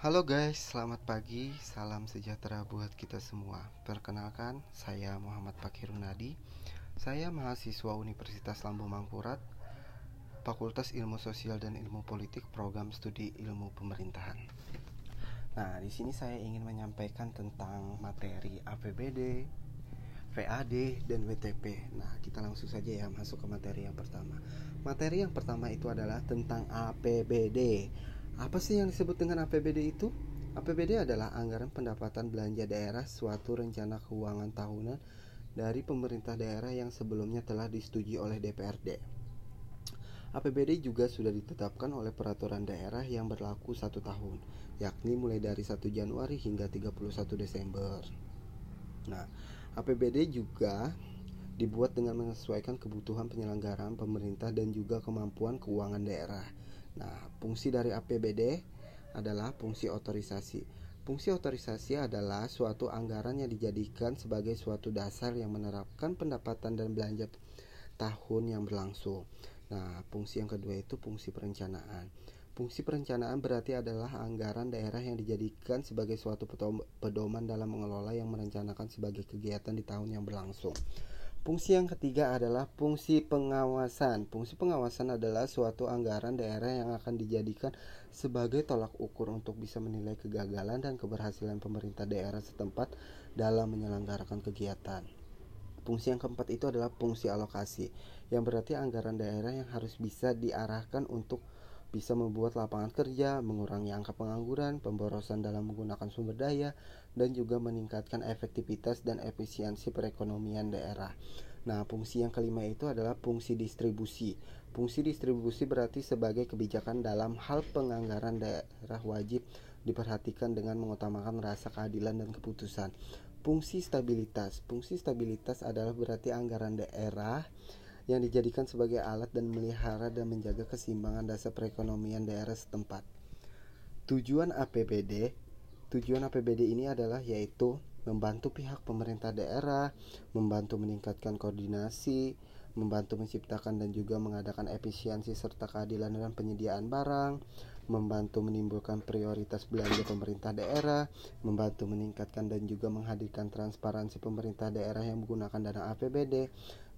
Halo guys, selamat pagi, salam sejahtera buat kita semua. Perkenalkan, saya Muhammad Pakirunadi. Saya mahasiswa Universitas Lambung Mangkurat, Fakultas Ilmu Sosial dan Ilmu Politik, Program Studi Ilmu Pemerintahan. Nah, di sini saya ingin menyampaikan tentang materi APBD, VAD, dan WTP. Nah, kita langsung saja ya masuk ke materi yang pertama. Materi yang pertama itu adalah tentang APBD apa sih yang disebut dengan APBD itu? APBD adalah anggaran pendapatan belanja daerah suatu rencana keuangan tahunan dari pemerintah daerah yang sebelumnya telah disetujui oleh DPRD. APBD juga sudah ditetapkan oleh peraturan daerah yang berlaku satu tahun, yakni mulai dari 1 Januari hingga 31 Desember. Nah, APBD juga dibuat dengan menyesuaikan kebutuhan penyelenggaraan pemerintah dan juga kemampuan keuangan daerah Nah, fungsi dari APBD adalah fungsi otorisasi. Fungsi otorisasi adalah suatu anggaran yang dijadikan sebagai suatu dasar yang menerapkan pendapatan dan belanja tahun yang berlangsung. Nah, fungsi yang kedua itu fungsi perencanaan. Fungsi perencanaan berarti adalah anggaran daerah yang dijadikan sebagai suatu pedoman dalam mengelola yang merencanakan sebagai kegiatan di tahun yang berlangsung. Fungsi yang ketiga adalah fungsi pengawasan. Fungsi pengawasan adalah suatu anggaran daerah yang akan dijadikan sebagai tolak ukur untuk bisa menilai kegagalan dan keberhasilan pemerintah daerah setempat dalam menyelenggarakan kegiatan. Fungsi yang keempat itu adalah fungsi alokasi, yang berarti anggaran daerah yang harus bisa diarahkan untuk bisa membuat lapangan kerja, mengurangi angka pengangguran, pemborosan dalam menggunakan sumber daya, dan juga meningkatkan efektivitas dan efisiensi perekonomian daerah. Nah, fungsi yang kelima itu adalah fungsi distribusi. Fungsi distribusi berarti sebagai kebijakan dalam hal penganggaran daerah wajib diperhatikan dengan mengutamakan rasa keadilan dan keputusan. Fungsi stabilitas. Fungsi stabilitas adalah berarti anggaran daerah yang dijadikan sebagai alat dan melihara dan menjaga keseimbangan dasar perekonomian daerah setempat. Tujuan APBD Tujuan APBD ini adalah yaitu membantu pihak pemerintah daerah, membantu meningkatkan koordinasi, membantu menciptakan dan juga mengadakan efisiensi serta keadilan dalam penyediaan barang, membantu menimbulkan prioritas belanja pemerintah daerah, membantu meningkatkan dan juga menghadirkan transparansi pemerintah daerah yang menggunakan dana APBD.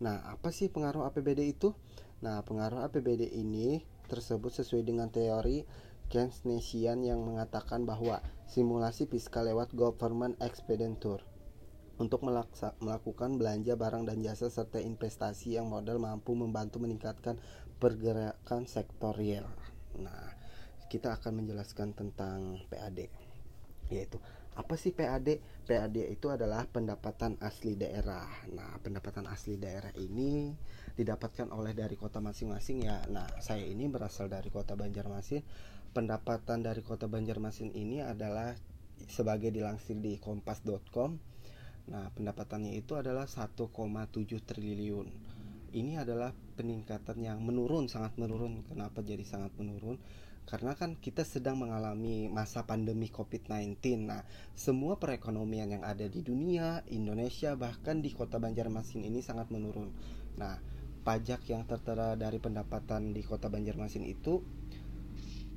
Nah, apa sih pengaruh APBD itu? Nah, pengaruh APBD ini tersebut sesuai dengan teori Keynesian yang mengatakan bahwa simulasi fiskal lewat government expenditure untuk melakukan belanja barang dan jasa serta investasi yang modal mampu membantu meningkatkan pergerakan sektor real. Nah, kita akan menjelaskan tentang PAD yaitu apa sih PAD? PAD itu adalah pendapatan asli daerah. Nah, pendapatan asli daerah ini didapatkan oleh dari kota masing-masing ya. Nah, saya ini berasal dari kota Banjarmasin. Pendapatan dari kota Banjarmasin ini adalah sebagai dilansir di kompas.com. Nah, pendapatannya itu adalah 1,7 triliun. Ini adalah peningkatan yang menurun, sangat menurun. Kenapa jadi sangat menurun? Karena kan kita sedang mengalami masa pandemi COVID-19. Nah, semua perekonomian yang ada di dunia, Indonesia bahkan di Kota Banjarmasin ini sangat menurun. Nah, pajak yang tertera dari pendapatan di Kota Banjarmasin itu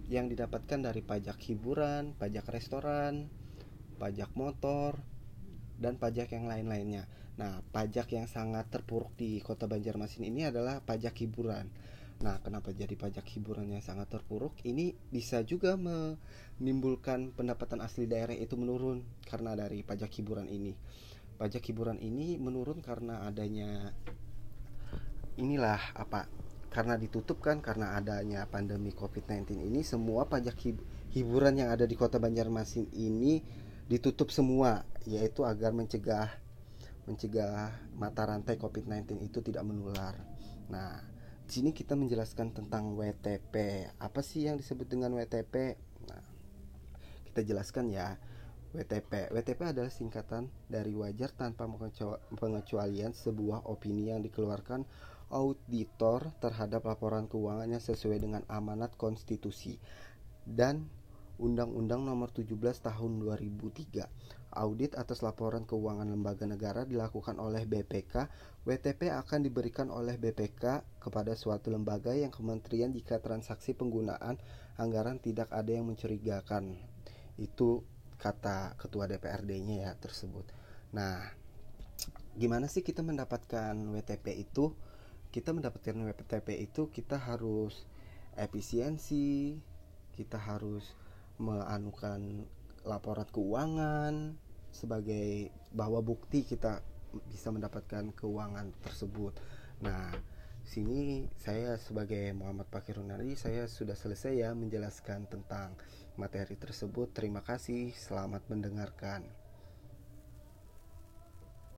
yang didapatkan dari pajak hiburan, pajak restoran, pajak motor, dan pajak yang lain-lainnya. Nah, pajak yang sangat terpuruk di Kota Banjarmasin ini adalah pajak hiburan Nah, kenapa jadi pajak hiburannya sangat terpuruk? Ini bisa juga menimbulkan pendapatan asli daerah itu menurun karena dari pajak hiburan ini. Pajak hiburan ini menurun karena adanya inilah apa? Karena ditutup kan karena adanya pandemi Covid-19 ini semua pajak hiburan yang ada di Kota Banjarmasin ini ditutup semua yaitu agar mencegah mencegah mata rantai Covid-19 itu tidak menular. Nah, di sini kita menjelaskan tentang WTP. Apa sih yang disebut dengan WTP? Nah, kita jelaskan ya. WTP. WTP adalah singkatan dari wajar tanpa pengecualian sebuah opini yang dikeluarkan auditor terhadap laporan keuangannya sesuai dengan amanat konstitusi dan Undang-Undang Nomor 17 Tahun 2003 Audit atas laporan keuangan lembaga negara dilakukan oleh BPK. WTP akan diberikan oleh BPK kepada suatu lembaga yang kementerian jika transaksi penggunaan anggaran tidak ada yang mencurigakan. Itu kata ketua DPRD-nya ya tersebut. Nah, gimana sih kita mendapatkan WTP itu? Kita mendapatkan WTP itu kita harus efisiensi, kita harus menganukan laporan keuangan sebagai bahwa bukti kita bisa mendapatkan keuangan tersebut. Nah, sini saya sebagai Muhammad Pakirunari saya sudah selesai ya menjelaskan tentang materi tersebut. Terima kasih, selamat mendengarkan.